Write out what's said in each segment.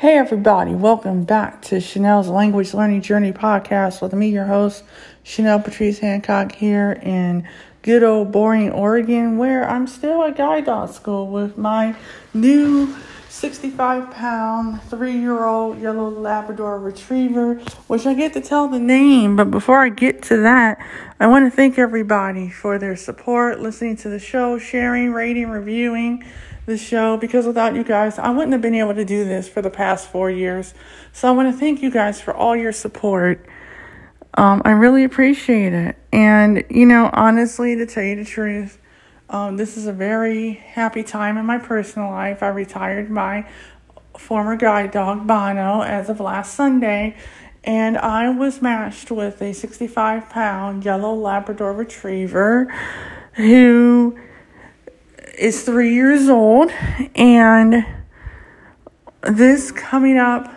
Hey, everybody, welcome back to Chanel's Language Learning Journey podcast with me, your host, Chanel Patrice Hancock, here in good old boring Oregon, where I'm still at guide dog school with my new 65 pound, three year old yellow Labrador retriever, which I get to tell the name. But before I get to that, I want to thank everybody for their support, listening to the show, sharing, rating, reviewing the show because without you guys, I wouldn't have been able to do this for the past four years. So I want to thank you guys for all your support. Um, I really appreciate it. And, you know, honestly, to tell you the truth, um, this is a very happy time in my personal life. I retired my former guide dog, Bono, as of last Sunday. And I was matched with a 65 pound yellow Labrador retriever who is three years old, and this coming up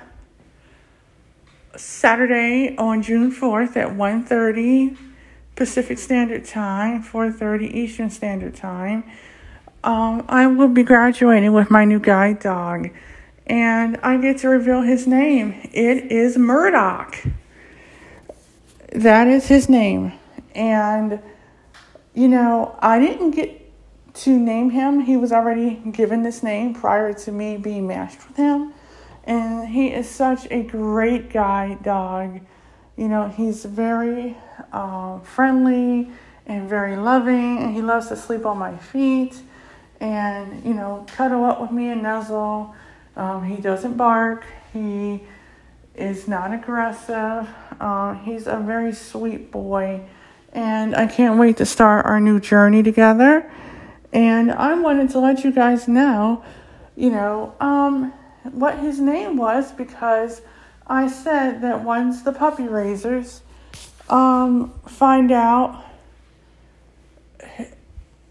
Saturday on June 4th at 1.30 Pacific Standard Time, 4.30 Eastern Standard Time, um, I will be graduating with my new guide dog, and I get to reveal his name. It is Murdoch. That is his name. And, you know, I didn't get to name him. He was already given this name prior to me being matched with him. And he is such a great guy dog. You know, he's very uh, friendly and very loving, and he loves to sleep on my feet and, you know, cuddle up with me and nuzzle. Um, he doesn't bark. He is not aggressive. Uh, he's a very sweet boy. And I can't wait to start our new journey together. And I wanted to let you guys know, you know, um, what his name was because I said that once the puppy raisers um, find out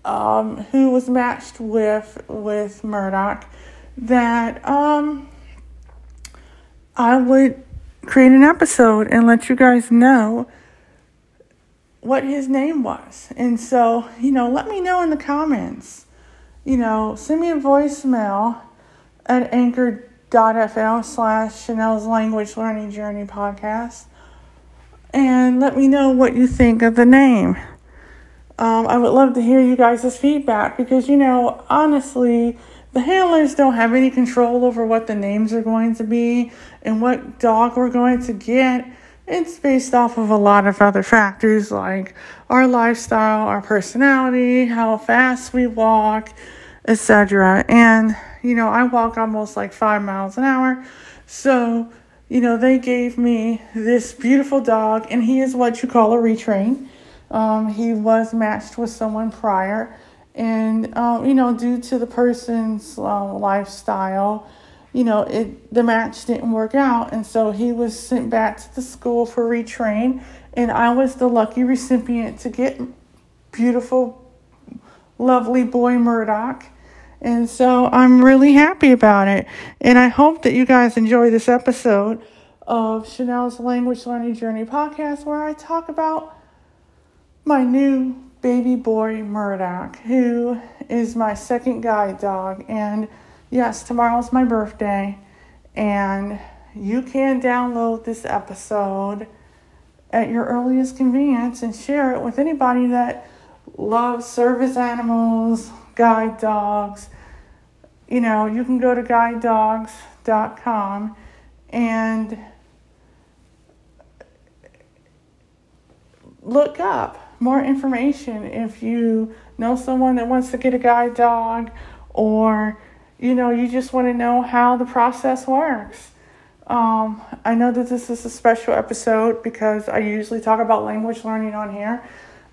um, who was matched with with Murdoch, that um, I would create an episode and let you guys know what his name was. And so, you know, let me know in the comments. You know, send me a voicemail at anchor.fm slash Chanel's Language Learning Journey podcast and let me know what you think of the name. Um, I would love to hear you guys' feedback because, you know, honestly, the handlers don't have any control over what the names are going to be and what dog we're going to get. It's based off of a lot of other factors like our lifestyle, our personality, how fast we walk, etc. And, you know, I walk almost like five miles an hour. So, you know, they gave me this beautiful dog, and he is what you call a retrain. Um, he was matched with someone prior, and, um, you know, due to the person's uh, lifestyle, you know, it the match didn't work out, and so he was sent back to the school for retrain, and I was the lucky recipient to get beautiful, lovely boy Murdoch. And so I'm really happy about it. And I hope that you guys enjoy this episode of Chanel's Language Learning Journey podcast where I talk about my new baby boy Murdoch, who is my second guide dog. And Yes, tomorrow's my birthday, and you can download this episode at your earliest convenience and share it with anybody that loves service animals, guide dogs. You know, you can go to guidedogs.com and look up more information if you know someone that wants to get a guide dog or you know, you just want to know how the process works. Um, I know that this is a special episode because I usually talk about language learning on here,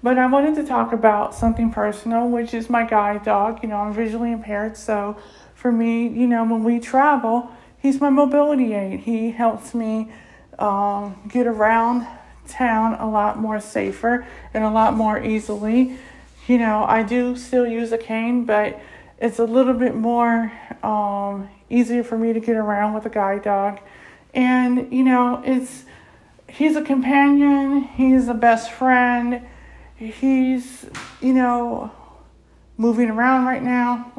but I wanted to talk about something personal, which is my guide dog. You know, I'm visually impaired, so for me, you know, when we travel, he's my mobility aid. He helps me um, get around town a lot more safer and a lot more easily. You know, I do still use a cane, but it's a little bit more um, easier for me to get around with a guide dog. And, you know, it's he's a companion, he's a best friend, he's, you know, moving around right now.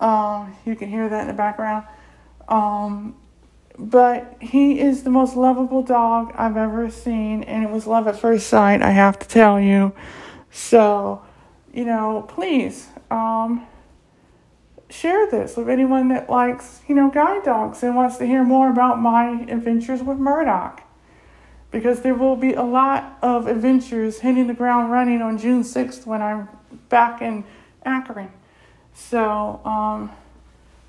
uh, you can hear that in the background. Um, but he is the most lovable dog I've ever seen, and it was love at first sight, I have to tell you. So, you know, please um, share this with anyone that likes, you know, guide dogs and wants to hear more about my adventures with Murdoch. Because there will be a lot of adventures hitting the ground running on June 6th when I'm back in Akron. So, um,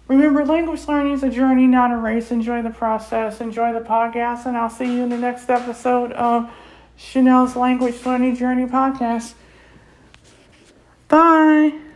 remember, language learning is a journey, not a race. Enjoy the process, enjoy the podcast, and I'll see you in the next episode of Chanel's Language Learning Journey podcast. Bye.